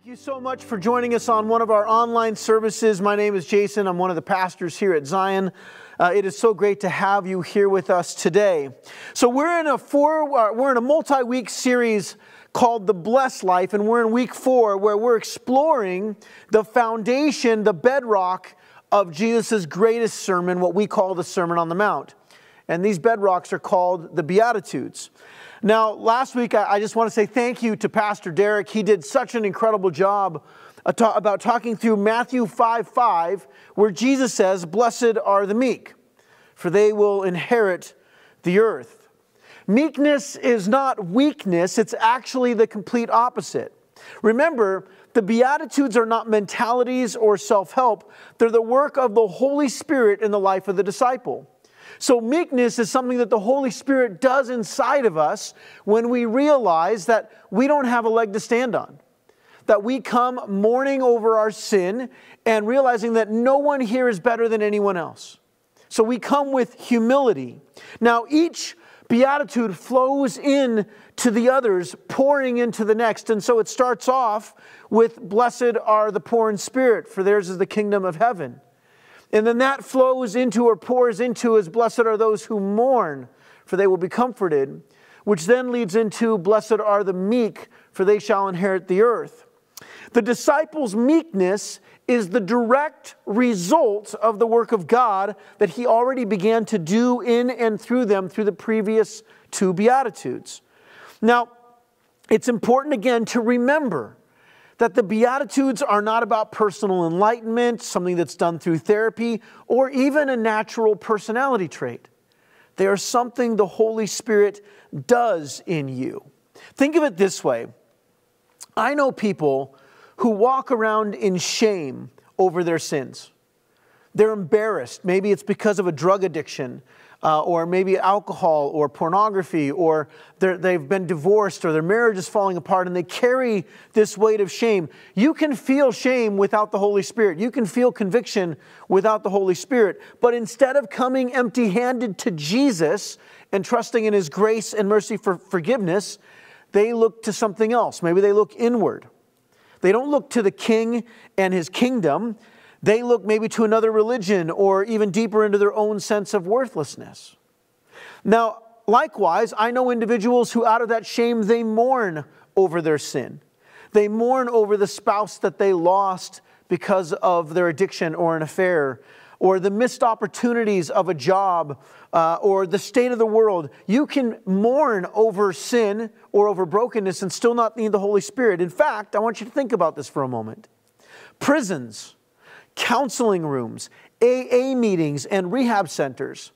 Thank you so much for joining us on one of our online services. My name is Jason. I'm one of the pastors here at Zion. Uh, it is so great to have you here with us today. So we're in a four, uh, we're in a multi-week series called The Blessed Life, and we're in week four where we're exploring the foundation, the bedrock of Jesus' greatest sermon, what we call the Sermon on the Mount. And these bedrocks are called the Beatitudes. Now, last week, I just want to say thank you to Pastor Derek. He did such an incredible job uh, about talking through Matthew 5 5, where Jesus says, Blessed are the meek, for they will inherit the earth. Meekness is not weakness, it's actually the complete opposite. Remember, the Beatitudes are not mentalities or self help, they're the work of the Holy Spirit in the life of the disciple. So, meekness is something that the Holy Spirit does inside of us when we realize that we don't have a leg to stand on. That we come mourning over our sin and realizing that no one here is better than anyone else. So, we come with humility. Now, each beatitude flows in to the others, pouring into the next. And so it starts off with Blessed are the poor in spirit, for theirs is the kingdom of heaven. And then that flows into or pours into as blessed are those who mourn, for they will be comforted, which then leads into blessed are the meek, for they shall inherit the earth. The disciples' meekness is the direct result of the work of God that he already began to do in and through them through the previous two Beatitudes. Now, it's important again to remember that the Beatitudes are not about personal enlightenment, something that's done through therapy, or even a natural personality trait. They are something the Holy Spirit does in you. Think of it this way I know people who walk around in shame over their sins. They're embarrassed. Maybe it's because of a drug addiction uh, or maybe alcohol or pornography, or they've been divorced or their marriage is falling apart and they carry this weight of shame. You can feel shame without the Holy Spirit. You can feel conviction without the Holy Spirit. But instead of coming empty handed to Jesus and trusting in His grace and mercy for forgiveness, they look to something else. Maybe they look inward. They don't look to the king and his kingdom. They look maybe to another religion or even deeper into their own sense of worthlessness. Now, likewise, I know individuals who, out of that shame, they mourn over their sin. They mourn over the spouse that they lost because of their addiction or an affair, or the missed opportunities of a job, uh, or the state of the world. You can mourn over sin or over brokenness and still not need the Holy Spirit. In fact, I want you to think about this for a moment. Prisons, counseling rooms, AA meetings, and rehab centers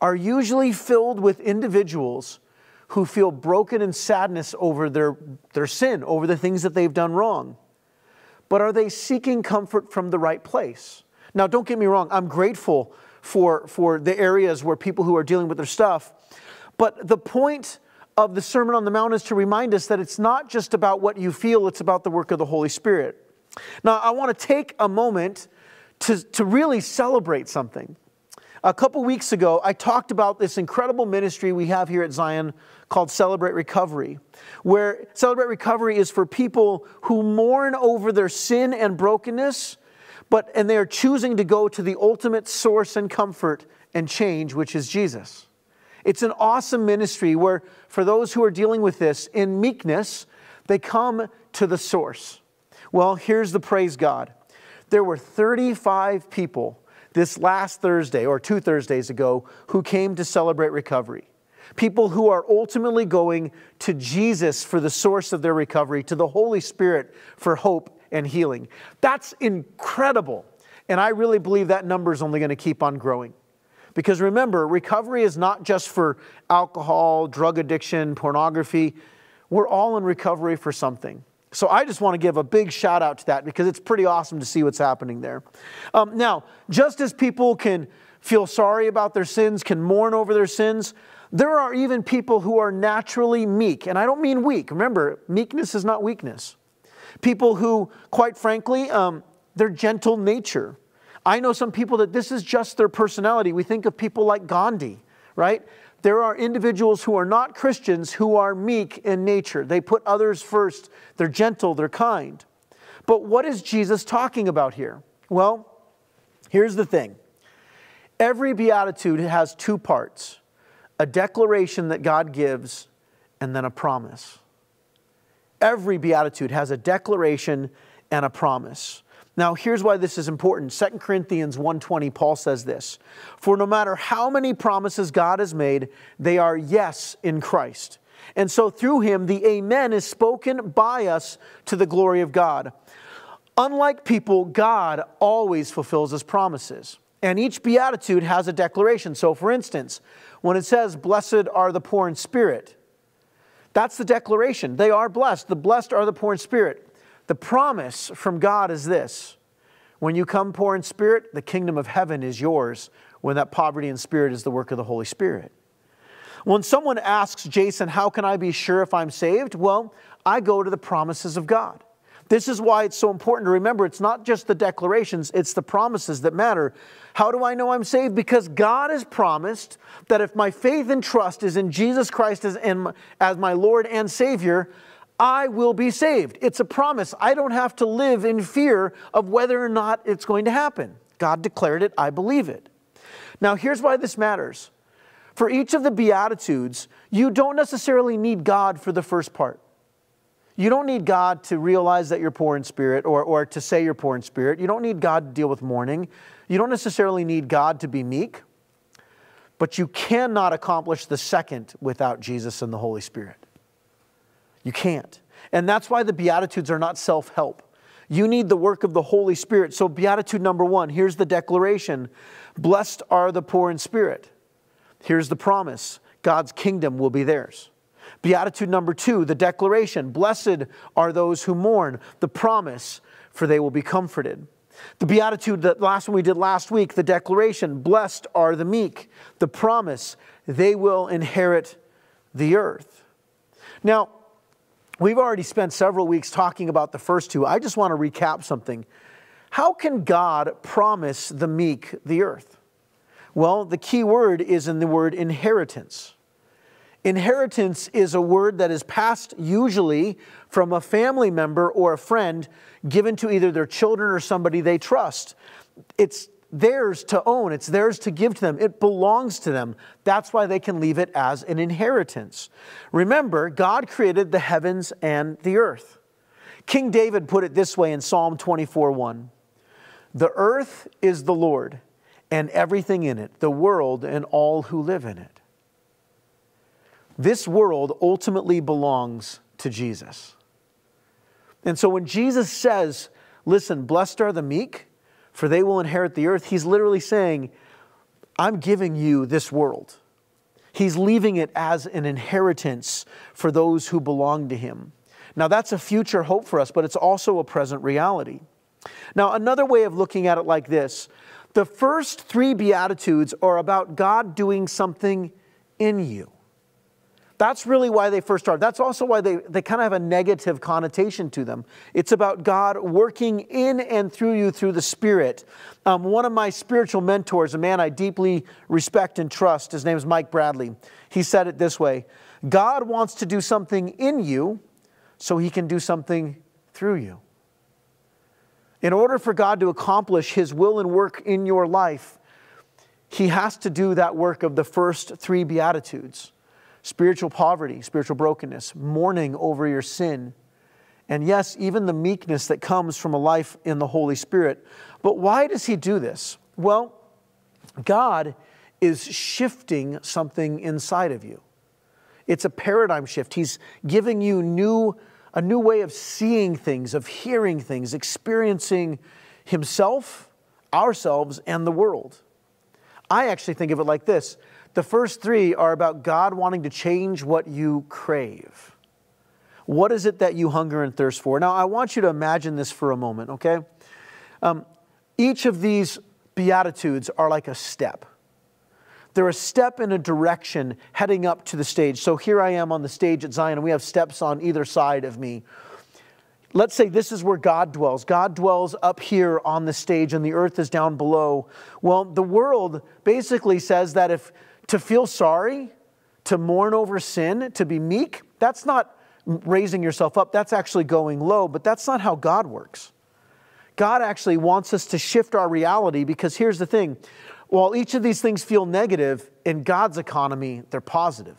are usually filled with individuals who feel broken and sadness over their, their sin, over the things that they've done wrong. But are they seeking comfort from the right place? Now, don't get me wrong, I'm grateful for, for the areas where people who are dealing with their stuff. But the point of the Sermon on the Mount is to remind us that it's not just about what you feel, it's about the work of the Holy Spirit. Now, I want to take a moment to, to really celebrate something. A couple weeks ago, I talked about this incredible ministry we have here at Zion called Celebrate Recovery, where Celebrate Recovery is for people who mourn over their sin and brokenness, but and they are choosing to go to the ultimate source and comfort and change, which is Jesus. It's an awesome ministry where, for those who are dealing with this in meekness, they come to the source. Well, here's the praise God. There were 35 people this last Thursday or two Thursdays ago who came to celebrate recovery. People who are ultimately going to Jesus for the source of their recovery, to the Holy Spirit for hope and healing. That's incredible. And I really believe that number is only going to keep on growing. Because remember, recovery is not just for alcohol, drug addiction, pornography. We're all in recovery for something. So I just want to give a big shout out to that because it's pretty awesome to see what's happening there. Um, now, just as people can feel sorry about their sins, can mourn over their sins, there are even people who are naturally meek. And I don't mean weak. Remember, meekness is not weakness. People who, quite frankly, um, they're gentle nature. I know some people that this is just their personality. We think of people like Gandhi, right? There are individuals who are not Christians who are meek in nature. They put others first, they're gentle, they're kind. But what is Jesus talking about here? Well, here's the thing every beatitude has two parts a declaration that God gives, and then a promise. Every beatitude has a declaration and a promise. Now, here's why this is important. 2 Corinthians 1:20 Paul says this, "For no matter how many promises God has made, they are yes in Christ." And so through him the amen is spoken by us to the glory of God. Unlike people, God always fulfills his promises. And each beatitude has a declaration. So for instance, when it says, Blessed are the poor in spirit, that's the declaration. They are blessed. The blessed are the poor in spirit. The promise from God is this when you come poor in spirit, the kingdom of heaven is yours, when that poverty in spirit is the work of the Holy Spirit. When someone asks Jason, How can I be sure if I'm saved? Well, I go to the promises of God. This is why it's so important to remember it's not just the declarations, it's the promises that matter. How do I know I'm saved? Because God has promised that if my faith and trust is in Jesus Christ as, as my Lord and Savior, I will be saved. It's a promise. I don't have to live in fear of whether or not it's going to happen. God declared it, I believe it. Now, here's why this matters. For each of the Beatitudes, you don't necessarily need God for the first part. You don't need God to realize that you're poor in spirit or, or to say you're poor in spirit. You don't need God to deal with mourning. You don't necessarily need God to be meek. But you cannot accomplish the second without Jesus and the Holy Spirit. You can't. And that's why the Beatitudes are not self help. You need the work of the Holy Spirit. So, Beatitude number one here's the declaration Blessed are the poor in spirit. Here's the promise God's kingdom will be theirs. Beatitude number two, the declaration Blessed are those who mourn, the promise, for they will be comforted. The beatitude, the last one we did last week, the declaration Blessed are the meek, the promise, they will inherit the earth. Now, we've already spent several weeks talking about the first two. I just want to recap something. How can God promise the meek the earth? Well, the key word is in the word inheritance. Inheritance is a word that is passed usually from a family member or a friend given to either their children or somebody they trust. It's theirs to own, it's theirs to give to them, it belongs to them. That's why they can leave it as an inheritance. Remember, God created the heavens and the earth. King David put it this way in Psalm 24 1 The earth is the Lord and everything in it, the world and all who live in it. This world ultimately belongs to Jesus. And so when Jesus says, Listen, blessed are the meek, for they will inherit the earth, he's literally saying, I'm giving you this world. He's leaving it as an inheritance for those who belong to him. Now, that's a future hope for us, but it's also a present reality. Now, another way of looking at it like this the first three Beatitudes are about God doing something in you. That's really why they first started. That's also why they, they kind of have a negative connotation to them. It's about God working in and through you through the Spirit. Um, one of my spiritual mentors, a man I deeply respect and trust, his name is Mike Bradley. He said it this way God wants to do something in you so he can do something through you. In order for God to accomplish His will and work in your life, He has to do that work of the first three Beatitudes spiritual poverty, spiritual brokenness, mourning over your sin, and yes, even the meekness that comes from a life in the Holy Spirit. But why does He do this? Well, God is shifting something inside of you. It's a paradigm shift. He's giving you new a new way of seeing things, of hearing things, experiencing Himself, ourselves, and the world. I actually think of it like this the first three are about God wanting to change what you crave. What is it that you hunger and thirst for? Now, I want you to imagine this for a moment, okay? Um, each of these Beatitudes are like a step. They're a step in a direction heading up to the stage. So here I am on the stage at Zion, and we have steps on either side of me. Let's say this is where God dwells. God dwells up here on the stage, and the earth is down below. Well, the world basically says that if to feel sorry, to mourn over sin, to be meek, that's not raising yourself up, that's actually going low, but that's not how God works. God actually wants us to shift our reality because here's the thing while each of these things feel negative, in God's economy, they're positive.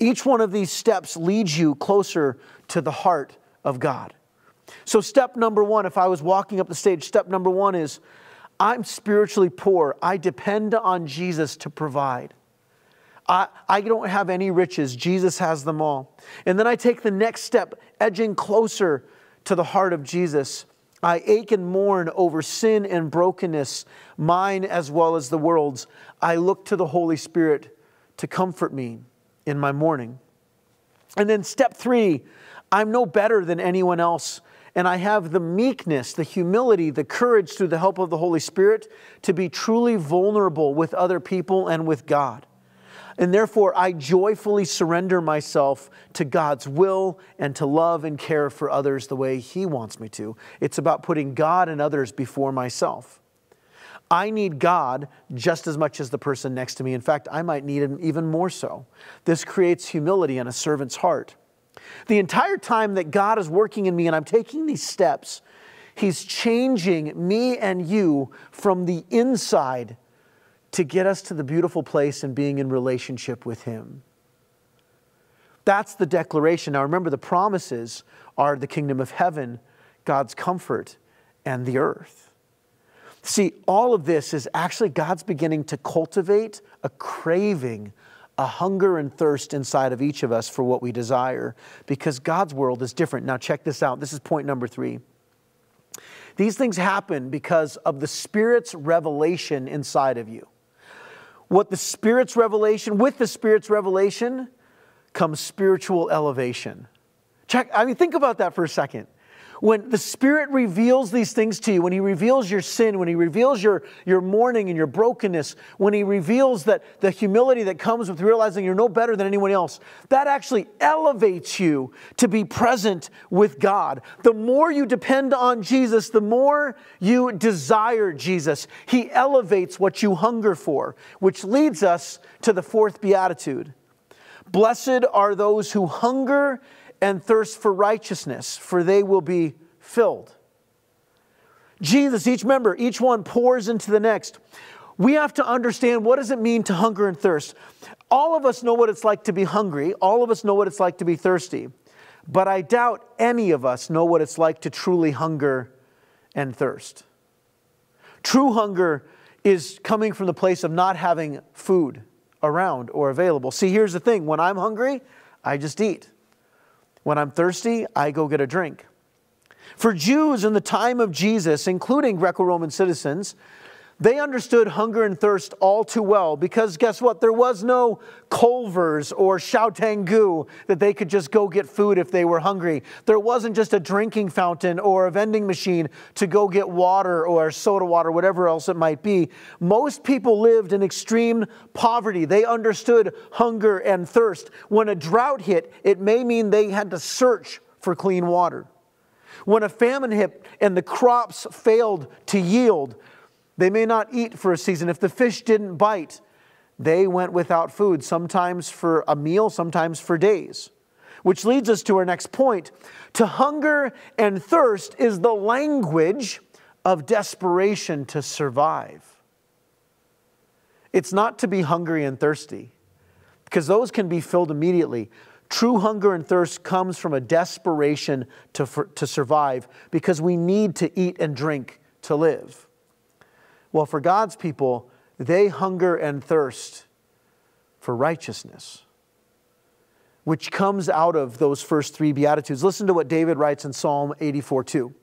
Each one of these steps leads you closer to the heart of God. So, step number one, if I was walking up the stage, step number one is I'm spiritually poor. I depend on Jesus to provide. I, I don't have any riches. Jesus has them all. And then I take the next step, edging closer to the heart of Jesus. I ache and mourn over sin and brokenness, mine as well as the world's. I look to the Holy Spirit to comfort me in my mourning. And then step three, I'm no better than anyone else. And I have the meekness, the humility, the courage through the help of the Holy Spirit to be truly vulnerable with other people and with God. And therefore, I joyfully surrender myself to God's will and to love and care for others the way He wants me to. It's about putting God and others before myself. I need God just as much as the person next to me. In fact, I might need Him even more so. This creates humility in a servant's heart. The entire time that God is working in me and I'm taking these steps, He's changing me and you from the inside to get us to the beautiful place and being in relationship with Him. That's the declaration. Now remember, the promises are the kingdom of heaven, God's comfort, and the earth. See, all of this is actually God's beginning to cultivate a craving, a hunger and thirst inside of each of us for what we desire because God's world is different. Now, check this out. This is point number three. These things happen because of the Spirit's revelation inside of you what the Spirit's revelation, with the Spirit's revelation comes spiritual elevation. Check, I mean, think about that for a second. When the Spirit reveals these things to you, when He reveals your sin, when He reveals your, your mourning and your brokenness, when He reveals that the humility that comes with realizing you're no better than anyone else, that actually elevates you to be present with God. The more you depend on Jesus, the more you desire Jesus. He elevates what you hunger for, which leads us to the fourth beatitude. Blessed are those who hunger and thirst for righteousness, for they will be filled. Jesus, each member, each one pours into the next. We have to understand what does it mean to hunger and thirst. All of us know what it's like to be hungry. All of us know what it's like to be thirsty. But I doubt any of us know what it's like to truly hunger and thirst. True hunger is coming from the place of not having food around or available. See, here's the thing when I'm hungry, I just eat. When I'm thirsty, I go get a drink. For Jews in the time of Jesus, including Greco Roman citizens, they understood hunger and thirst all too well because guess what? There was no Culver's or Xiaotangu that they could just go get food if they were hungry. There wasn't just a drinking fountain or a vending machine to go get water or soda water, whatever else it might be. Most people lived in extreme poverty. They understood hunger and thirst. When a drought hit, it may mean they had to search for clean water. When a famine hit and the crops failed to yield, they may not eat for a season. If the fish didn't bite, they went without food, sometimes for a meal, sometimes for days. Which leads us to our next point. To hunger and thirst is the language of desperation to survive. It's not to be hungry and thirsty, because those can be filled immediately. True hunger and thirst comes from a desperation to, for, to survive because we need to eat and drink to live. Well, for God's people, they hunger and thirst for righteousness, which comes out of those first three Beatitudes. Listen to what David writes in Psalm 84 2.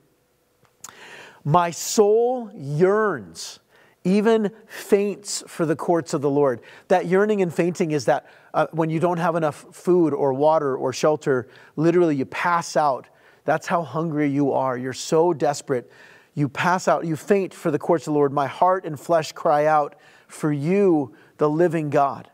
My soul yearns, even faints for the courts of the Lord. That yearning and fainting is that uh, when you don't have enough food or water or shelter, literally you pass out. That's how hungry you are. You're so desperate you pass out, you faint for the courts of the Lord. My heart and flesh cry out for you, the living God.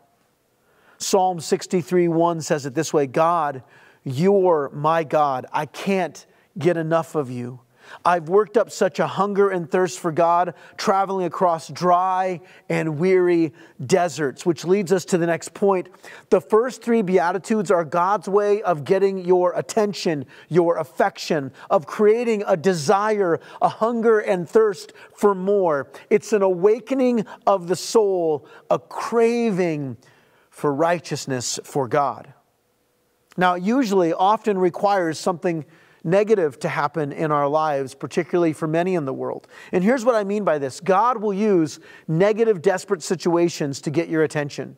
Psalm 63 1 says it this way God, you're my God. I can't get enough of you. I've worked up such a hunger and thirst for God, traveling across dry and weary deserts, which leads us to the next point. The first three Beatitudes are God's way of getting your attention, your affection, of creating a desire, a hunger and thirst for more. It's an awakening of the soul, a craving for righteousness for God. Now, it usually, often requires something negative to happen in our lives, particularly for many in the world. And here's what I mean by this God will use negative, desperate situations to get your attention,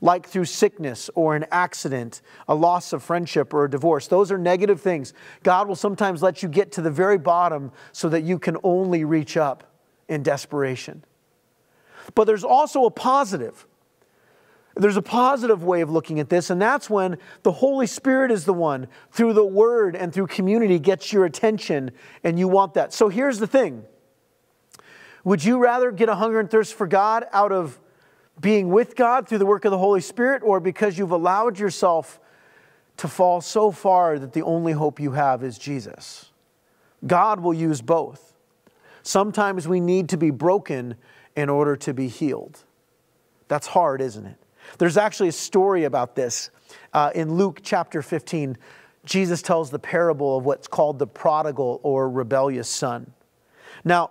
like through sickness or an accident, a loss of friendship or a divorce. Those are negative things. God will sometimes let you get to the very bottom so that you can only reach up in desperation. But there's also a positive. There's a positive way of looking at this, and that's when the Holy Spirit is the one, through the Word and through community, gets your attention, and you want that. So here's the thing Would you rather get a hunger and thirst for God out of being with God through the work of the Holy Spirit, or because you've allowed yourself to fall so far that the only hope you have is Jesus? God will use both. Sometimes we need to be broken in order to be healed. That's hard, isn't it? There's actually a story about this uh, in Luke chapter 15. Jesus tells the parable of what's called the prodigal or rebellious son. Now,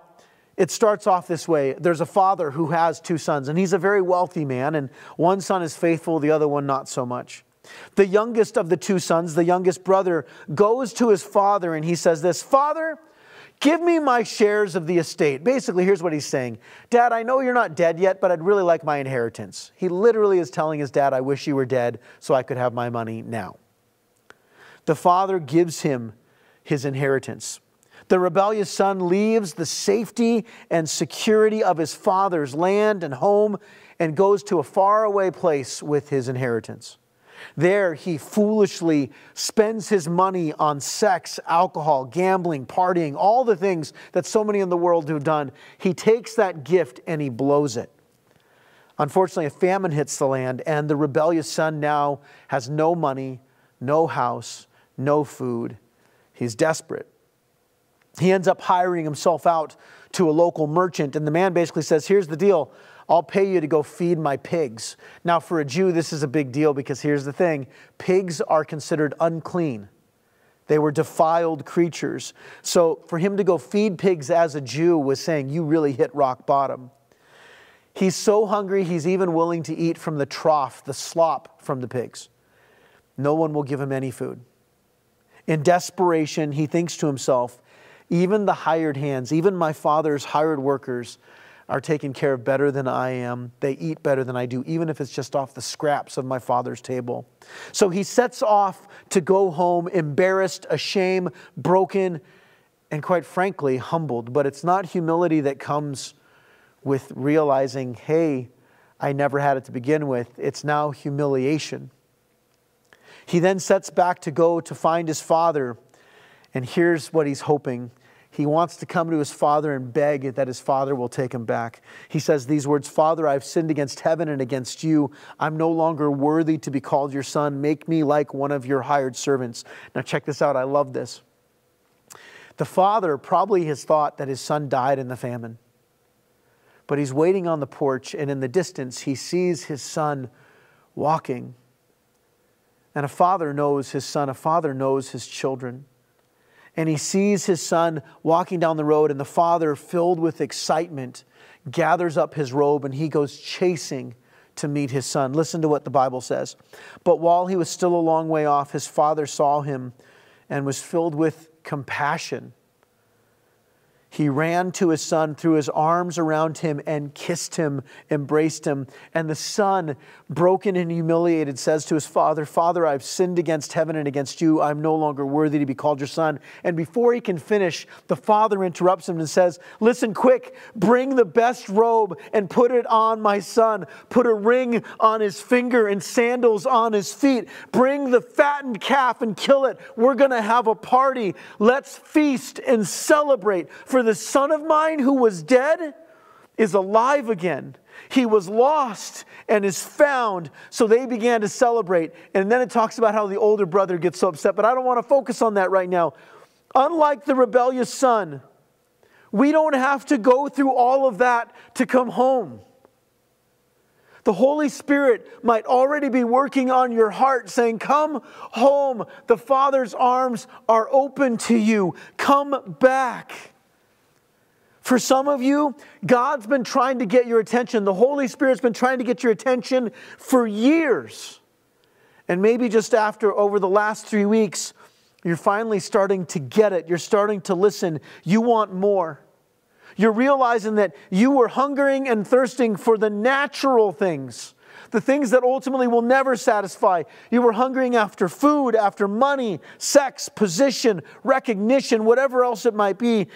it starts off this way there's a father who has two sons, and he's a very wealthy man, and one son is faithful, the other one not so much. The youngest of the two sons, the youngest brother, goes to his father and he says, This, Father, Give me my shares of the estate. Basically, here's what he's saying Dad, I know you're not dead yet, but I'd really like my inheritance. He literally is telling his dad, I wish you were dead so I could have my money now. The father gives him his inheritance. The rebellious son leaves the safety and security of his father's land and home and goes to a faraway place with his inheritance. There, he foolishly spends his money on sex, alcohol, gambling, partying, all the things that so many in the world have done. He takes that gift and he blows it. Unfortunately, a famine hits the land, and the rebellious son now has no money, no house, no food. He's desperate. He ends up hiring himself out to a local merchant, and the man basically says, Here's the deal I'll pay you to go feed my pigs. Now, for a Jew, this is a big deal because here's the thing pigs are considered unclean. They were defiled creatures. So, for him to go feed pigs as a Jew was saying, You really hit rock bottom. He's so hungry, he's even willing to eat from the trough, the slop from the pigs. No one will give him any food. In desperation, he thinks to himself, Even the hired hands, even my father's hired workers, are taken care of better than I am. They eat better than I do, even if it's just off the scraps of my father's table. So he sets off to go home, embarrassed, ashamed, broken, and quite frankly, humbled. But it's not humility that comes with realizing, hey, I never had it to begin with. It's now humiliation. He then sets back to go to find his father, and here's what he's hoping he wants to come to his father and beg that his father will take him back. He says these words Father, I've sinned against heaven and against you. I'm no longer worthy to be called your son. Make me like one of your hired servants. Now, check this out. I love this. The father probably has thought that his son died in the famine, but he's waiting on the porch, and in the distance, he sees his son walking. And a father knows his son, a father knows his children and he sees his son walking down the road, and the father, filled with excitement, gathers up his robe and he goes chasing to meet his son. Listen to what the Bible says. But while he was still a long way off, his father saw him and was filled with compassion he ran to his son, threw his arms around him, and kissed him, embraced him. And the son, broken and humiliated, says to his father, Father, I've sinned against heaven and against you. I'm no longer worthy to be called your son. And before he can finish, the father interrupts him and says, Listen, quick, bring the best robe and put it on my son. Put a ring on his finger and sandals on his feet. Bring the fattened calf and kill it. We're going to have a party. Let's feast and celebrate. For for the son of mine who was dead is alive again. He was lost and is found. So they began to celebrate. And then it talks about how the older brother gets so upset, but I don't want to focus on that right now. Unlike the rebellious son, we don't have to go through all of that to come home. The Holy Spirit might already be working on your heart, saying, Come home. The Father's arms are open to you. Come back. For some of you, God's been trying to get your attention. The Holy Spirit's been trying to get your attention for years. And maybe just after, over the last three weeks, you're finally starting to get it. You're starting to listen. You want more. You're realizing that you were hungering and thirsting for the natural things, the things that ultimately will never satisfy. You were hungering after food, after money, sex, position, recognition, whatever else it might be.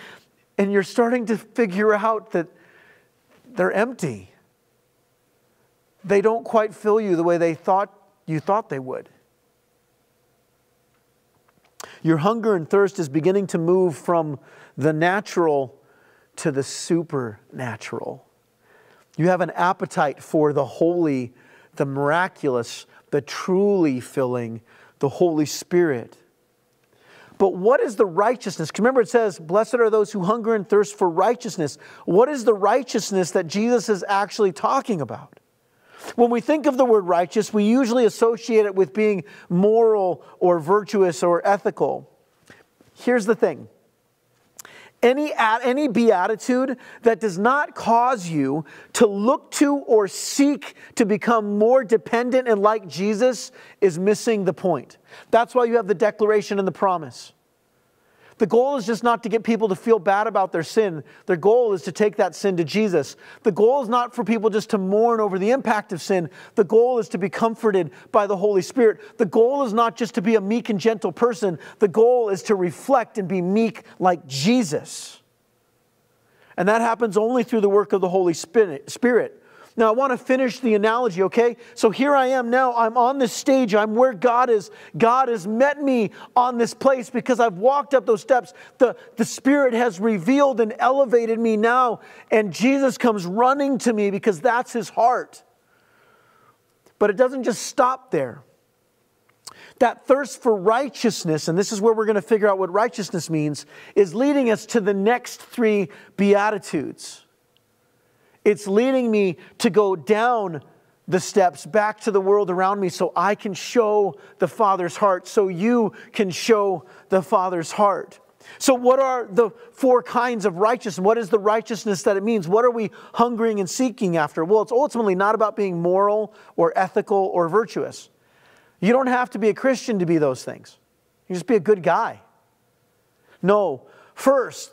And you're starting to figure out that they're empty. They don't quite fill you the way they thought you thought they would. Your hunger and thirst is beginning to move from the natural to the supernatural. You have an appetite for the holy, the miraculous, the truly filling, the Holy Spirit. But what is the righteousness? Remember, it says, Blessed are those who hunger and thirst for righteousness. What is the righteousness that Jesus is actually talking about? When we think of the word righteous, we usually associate it with being moral or virtuous or ethical. Here's the thing any, any beatitude that does not cause you to look to or seek to become more dependent and like Jesus is missing the point. That's why you have the declaration and the promise. The goal is just not to get people to feel bad about their sin. Their goal is to take that sin to Jesus. The goal is not for people just to mourn over the impact of sin. The goal is to be comforted by the Holy Spirit. The goal is not just to be a meek and gentle person. The goal is to reflect and be meek like Jesus. And that happens only through the work of the Holy Spirit. Now, I want to finish the analogy, okay? So here I am now. I'm on this stage. I'm where God is. God has met me on this place because I've walked up those steps. The, the Spirit has revealed and elevated me now. And Jesus comes running to me because that's his heart. But it doesn't just stop there. That thirst for righteousness, and this is where we're going to figure out what righteousness means, is leading us to the next three Beatitudes. It's leading me to go down the steps back to the world around me so I can show the Father's heart, so you can show the Father's heart. So, what are the four kinds of righteousness? What is the righteousness that it means? What are we hungering and seeking after? Well, it's ultimately not about being moral or ethical or virtuous. You don't have to be a Christian to be those things, you just be a good guy. No, first,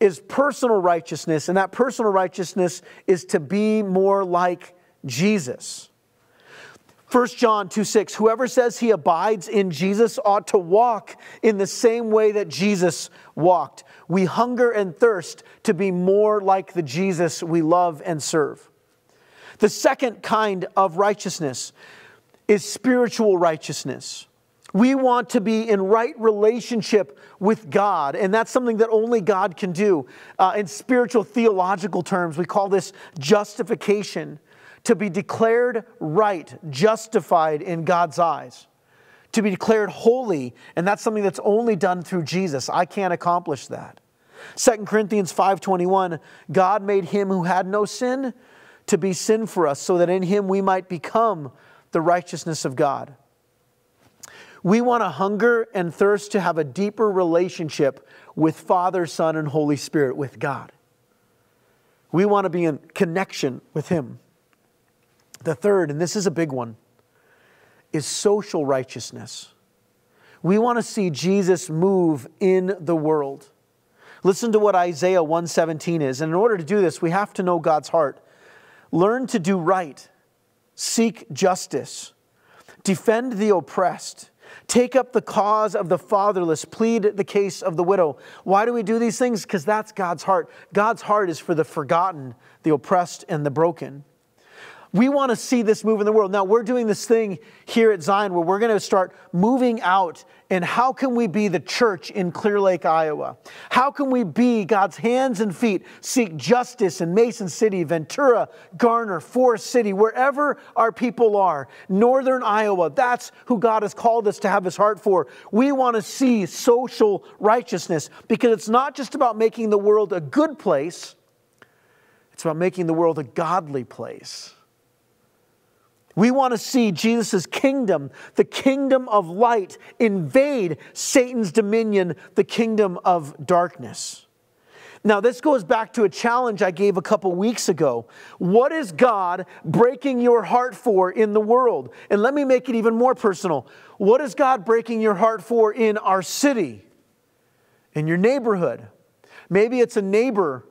is personal righteousness, and that personal righteousness is to be more like Jesus. 1 John 2 6, whoever says he abides in Jesus ought to walk in the same way that Jesus walked. We hunger and thirst to be more like the Jesus we love and serve. The second kind of righteousness is spiritual righteousness. We want to be in right relationship with God, and that's something that only God can do. Uh, in spiritual theological terms, we call this justification to be declared right, justified in God's eyes, to be declared holy, and that's something that's only done through Jesus. I can't accomplish that. 2 Corinthians 5:21 God made him who had no sin to be sin for us so that in him we might become the righteousness of God. We want to hunger and thirst to have a deeper relationship with Father, Son, and Holy Spirit, with God. We want to be in connection with Him. The third, and this is a big one, is social righteousness. We want to see Jesus move in the world. Listen to what Isaiah 117 is. And in order to do this, we have to know God's heart. Learn to do right, seek justice, defend the oppressed Take up the cause of the fatherless, plead the case of the widow. Why do we do these things? Because that's God's heart. God's heart is for the forgotten, the oppressed, and the broken. We want to see this move in the world. Now, we're doing this thing here at Zion where we're going to start moving out. And how can we be the church in Clear Lake, Iowa? How can we be God's hands and feet, seek justice in Mason City, Ventura, Garner, Forest City, wherever our people are, Northern Iowa? That's who God has called us to have his heart for. We want to see social righteousness because it's not just about making the world a good place, it's about making the world a godly place. We want to see Jesus' kingdom, the kingdom of light, invade Satan's dominion, the kingdom of darkness. Now, this goes back to a challenge I gave a couple weeks ago. What is God breaking your heart for in the world? And let me make it even more personal. What is God breaking your heart for in our city, in your neighborhood? Maybe it's a neighbor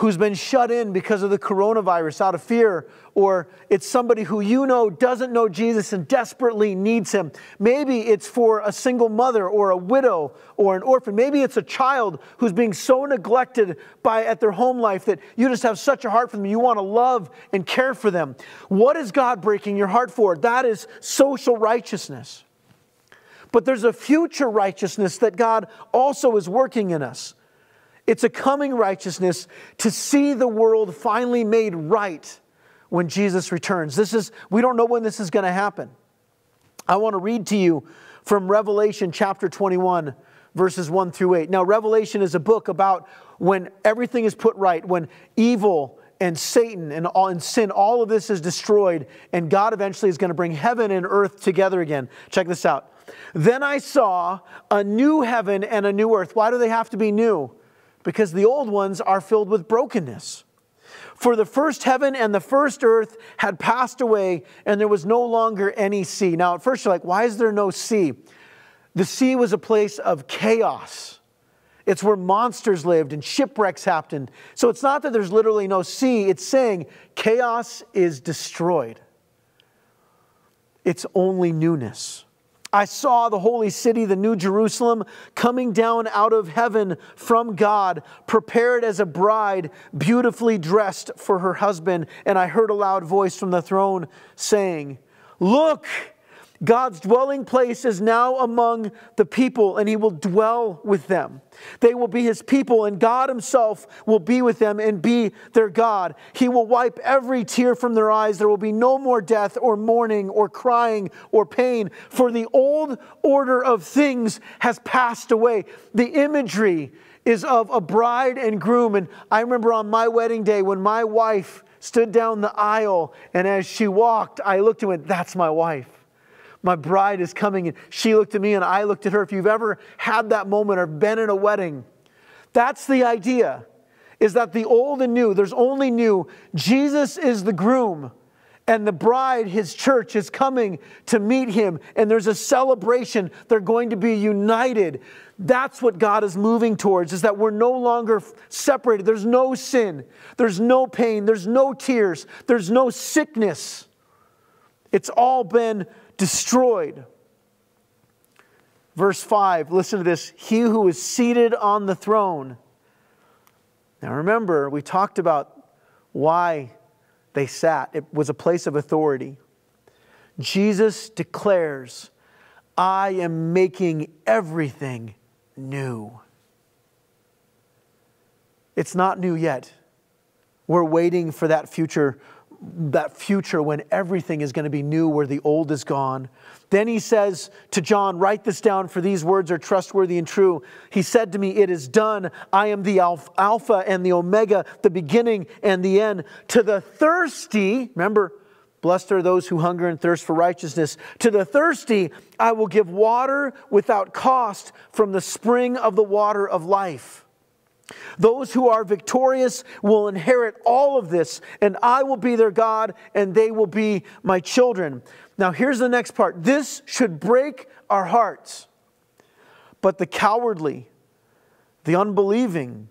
who's been shut in because of the coronavirus out of fear, or it's somebody who you know doesn't know Jesus and desperately needs him. Maybe it's for a single mother or a widow or an orphan. Maybe it's a child who's being so neglected by at their home life that you just have such a heart for them. You want to love and care for them. What is God breaking your heart for? That is social righteousness. But there's a future righteousness that God also is working in us. It's a coming righteousness to see the world finally made right when Jesus returns. This is, we don't know when this is going to happen. I want to read to you from Revelation chapter 21, verses 1 through 8. Now, Revelation is a book about when everything is put right, when evil and Satan and, all, and sin, all of this is destroyed, and God eventually is going to bring heaven and earth together again. Check this out. Then I saw a new heaven and a new earth. Why do they have to be new? Because the old ones are filled with brokenness. For the first heaven and the first earth had passed away, and there was no longer any sea. Now, at first, you're like, why is there no sea? The sea was a place of chaos. It's where monsters lived and shipwrecks happened. So it's not that there's literally no sea, it's saying chaos is destroyed. It's only newness. I saw the holy city, the new Jerusalem, coming down out of heaven from God, prepared as a bride, beautifully dressed for her husband. And I heard a loud voice from the throne saying, Look, God's dwelling place is now among the people, and he will dwell with them. They will be his people, and God himself will be with them and be their God. He will wipe every tear from their eyes. There will be no more death, or mourning, or crying, or pain, for the old order of things has passed away. The imagery is of a bride and groom. And I remember on my wedding day when my wife stood down the aisle, and as she walked, I looked and went, That's my wife. My bride is coming. And she looked at me and I looked at her. If you've ever had that moment or been in a wedding, that's the idea is that the old and new, there's only new. Jesus is the groom and the bride, his church, is coming to meet him, and there's a celebration. They're going to be united. That's what God is moving towards, is that we're no longer separated. There's no sin, there's no pain, there's no tears, there's no sickness. It's all been destroyed. Verse 5, listen to this. He who is seated on the throne. Now remember, we talked about why they sat, it was a place of authority. Jesus declares, I am making everything new. It's not new yet. We're waiting for that future that future when everything is going to be new, where the old is gone. Then he says to John, Write this down, for these words are trustworthy and true. He said to me, It is done. I am the Alpha and the Omega, the beginning and the end. To the thirsty, remember, blessed are those who hunger and thirst for righteousness. To the thirsty, I will give water without cost from the spring of the water of life. Those who are victorious will inherit all of this, and I will be their God, and they will be my children. Now, here's the next part this should break our hearts. But the cowardly, the unbelieving,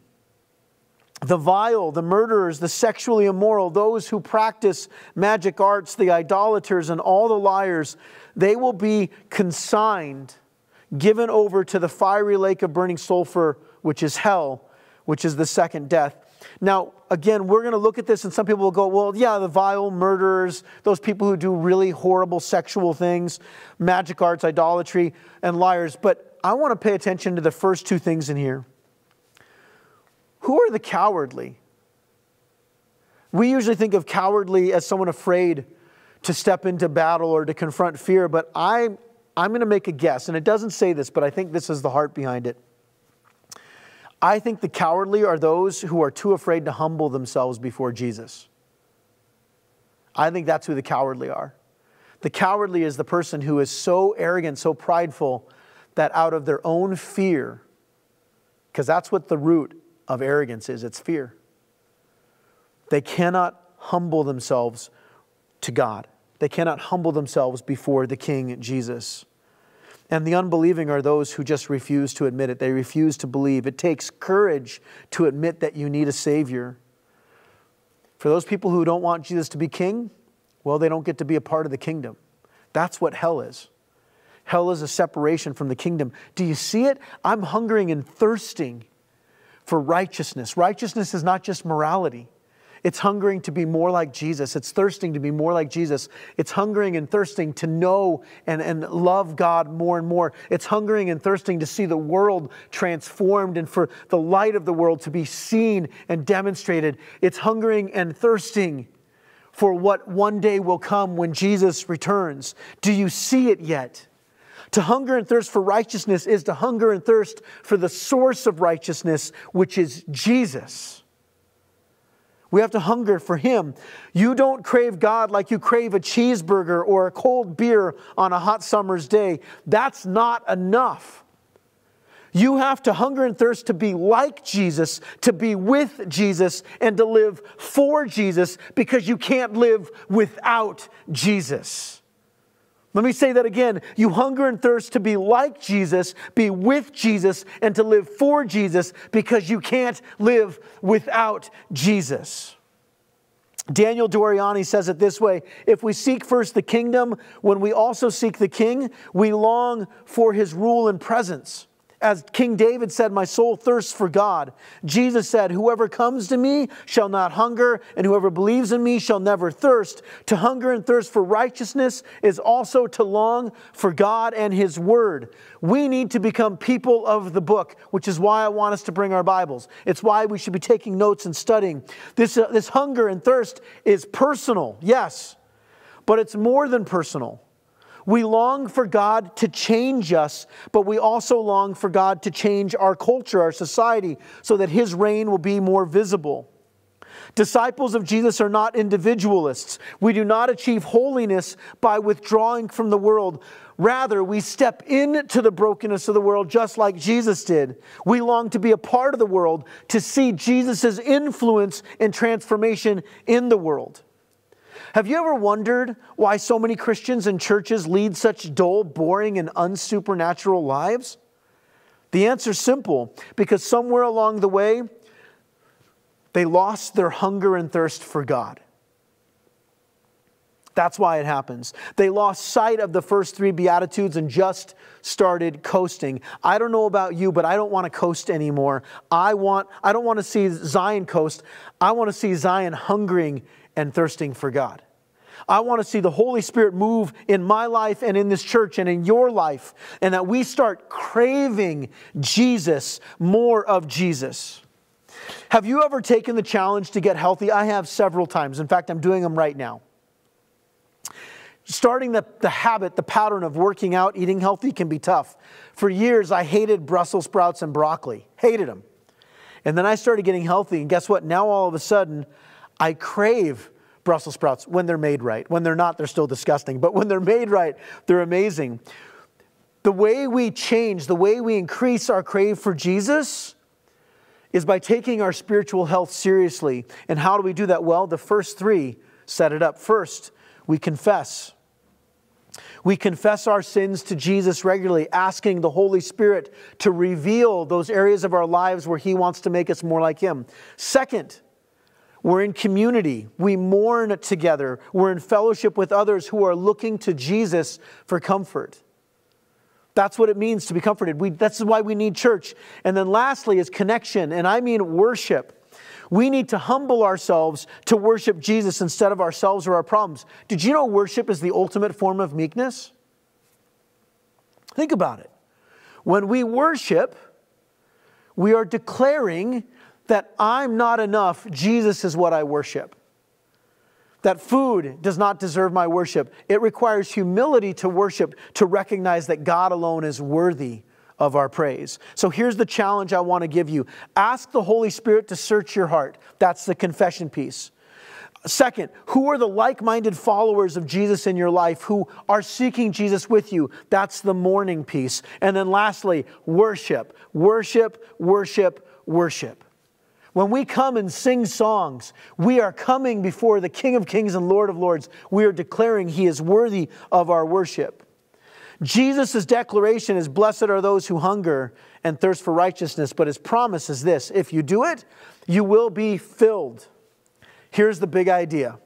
the vile, the murderers, the sexually immoral, those who practice magic arts, the idolaters, and all the liars, they will be consigned, given over to the fiery lake of burning sulfur, which is hell which is the second death. Now, again, we're going to look at this, and some people will go, well, yeah, the vile murderers, those people who do really horrible sexual things, magic arts, idolatry, and liars. But I want to pay attention to the first two things in here. Who are the cowardly? We usually think of cowardly as someone afraid to step into battle or to confront fear, but I, I'm going to make a guess, and it doesn't say this, but I think this is the heart behind it. I think the cowardly are those who are too afraid to humble themselves before Jesus. I think that's who the cowardly are. The cowardly is the person who is so arrogant, so prideful, that out of their own fear, because that's what the root of arrogance is it's fear, they cannot humble themselves to God. They cannot humble themselves before the King Jesus. And the unbelieving are those who just refuse to admit it. They refuse to believe. It takes courage to admit that you need a Savior. For those people who don't want Jesus to be king, well, they don't get to be a part of the kingdom. That's what hell is. Hell is a separation from the kingdom. Do you see it? I'm hungering and thirsting for righteousness. Righteousness is not just morality. It's hungering to be more like Jesus. It's thirsting to be more like Jesus. It's hungering and thirsting to know and, and love God more and more. It's hungering and thirsting to see the world transformed and for the light of the world to be seen and demonstrated. It's hungering and thirsting for what one day will come when Jesus returns. Do you see it yet? To hunger and thirst for righteousness is to hunger and thirst for the source of righteousness, which is Jesus. We have to hunger for Him. You don't crave God like you crave a cheeseburger or a cold beer on a hot summer's day. That's not enough. You have to hunger and thirst to be like Jesus, to be with Jesus, and to live for Jesus because you can't live without Jesus. Let me say that again. You hunger and thirst to be like Jesus, be with Jesus, and to live for Jesus because you can't live without Jesus. Daniel Doriani says it this way If we seek first the kingdom, when we also seek the king, we long for his rule and presence. As King David said, My soul thirsts for God. Jesus said, Whoever comes to me shall not hunger, and whoever believes in me shall never thirst. To hunger and thirst for righteousness is also to long for God and His Word. We need to become people of the book, which is why I want us to bring our Bibles. It's why we should be taking notes and studying. This, uh, this hunger and thirst is personal, yes, but it's more than personal. We long for God to change us, but we also long for God to change our culture, our society, so that His reign will be more visible. Disciples of Jesus are not individualists. We do not achieve holiness by withdrawing from the world. Rather, we step into the brokenness of the world just like Jesus did. We long to be a part of the world, to see Jesus' influence and transformation in the world. Have you ever wondered why so many Christians and churches lead such dull, boring, and unsupernatural lives? The answer is simple because somewhere along the way, they lost their hunger and thirst for God. That's why it happens. They lost sight of the first three Beatitudes and just started coasting. I don't know about you, but I don't want to coast anymore. I, want, I don't want to see Zion coast. I want to see Zion hungering and thirsting for God. I want to see the Holy Spirit move in my life and in this church and in your life, and that we start craving Jesus, more of Jesus. Have you ever taken the challenge to get healthy? I have several times. In fact, I'm doing them right now. Starting the, the habit, the pattern of working out, eating healthy can be tough. For years, I hated Brussels sprouts and broccoli, hated them. And then I started getting healthy, and guess what? Now all of a sudden, I crave Brussels sprouts when they're made right. When they're not, they're still disgusting, but when they're made right, they're amazing. The way we change, the way we increase our crave for Jesus is by taking our spiritual health seriously. And how do we do that? Well, the first three set it up. First, we confess. We confess our sins to Jesus regularly, asking the Holy Spirit to reveal those areas of our lives where He wants to make us more like Him. Second, we're in community. We mourn together. We're in fellowship with others who are looking to Jesus for comfort. That's what it means to be comforted. We, that's why we need church. And then lastly is connection, and I mean worship. We need to humble ourselves to worship Jesus instead of ourselves or our problems. Did you know worship is the ultimate form of meekness? Think about it. When we worship, we are declaring that I'm not enough, Jesus is what I worship. That food does not deserve my worship. It requires humility to worship, to recognize that God alone is worthy of our praise. So here's the challenge I want to give you ask the Holy Spirit to search your heart. That's the confession piece. Second, who are the like minded followers of Jesus in your life who are seeking Jesus with you? That's the mourning piece. And then lastly, worship, worship, worship, worship. When we come and sing songs, we are coming before the King of Kings and Lord of Lords. We are declaring He is worthy of our worship. Jesus' declaration is Blessed are those who hunger and thirst for righteousness, but his promise is this if you do it, you will be filled. Here's the big idea.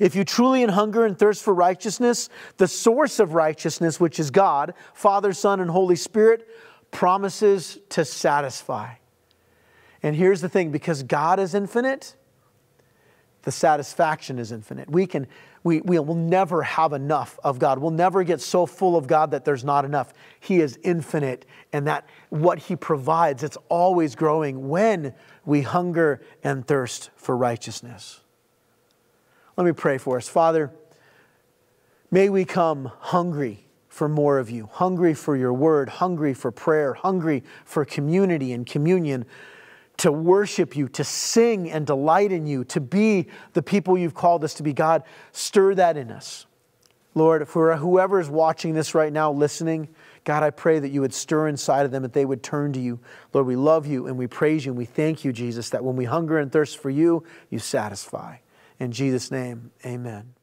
If you truly in hunger and thirst for righteousness, the source of righteousness, which is God, Father, Son, and Holy Spirit, promises to satisfy. And here's the thing because God is infinite, the satisfaction is infinite. We can we, we will never have enough of God. We'll never get so full of God that there's not enough. He is infinite, and that what He provides, it's always growing when we hunger and thirst for righteousness. Let me pray for us. Father, may we come hungry for more of you, hungry for your word, hungry for prayer, hungry for community and communion to worship you, to sing and delight in you, to be the people you've called us to be. God, stir that in us. Lord, for whoever is watching this right now, listening, God, I pray that you would stir inside of them, that they would turn to you. Lord, we love you and we praise you and we thank you, Jesus, that when we hunger and thirst for you, you satisfy. In Jesus' name, amen.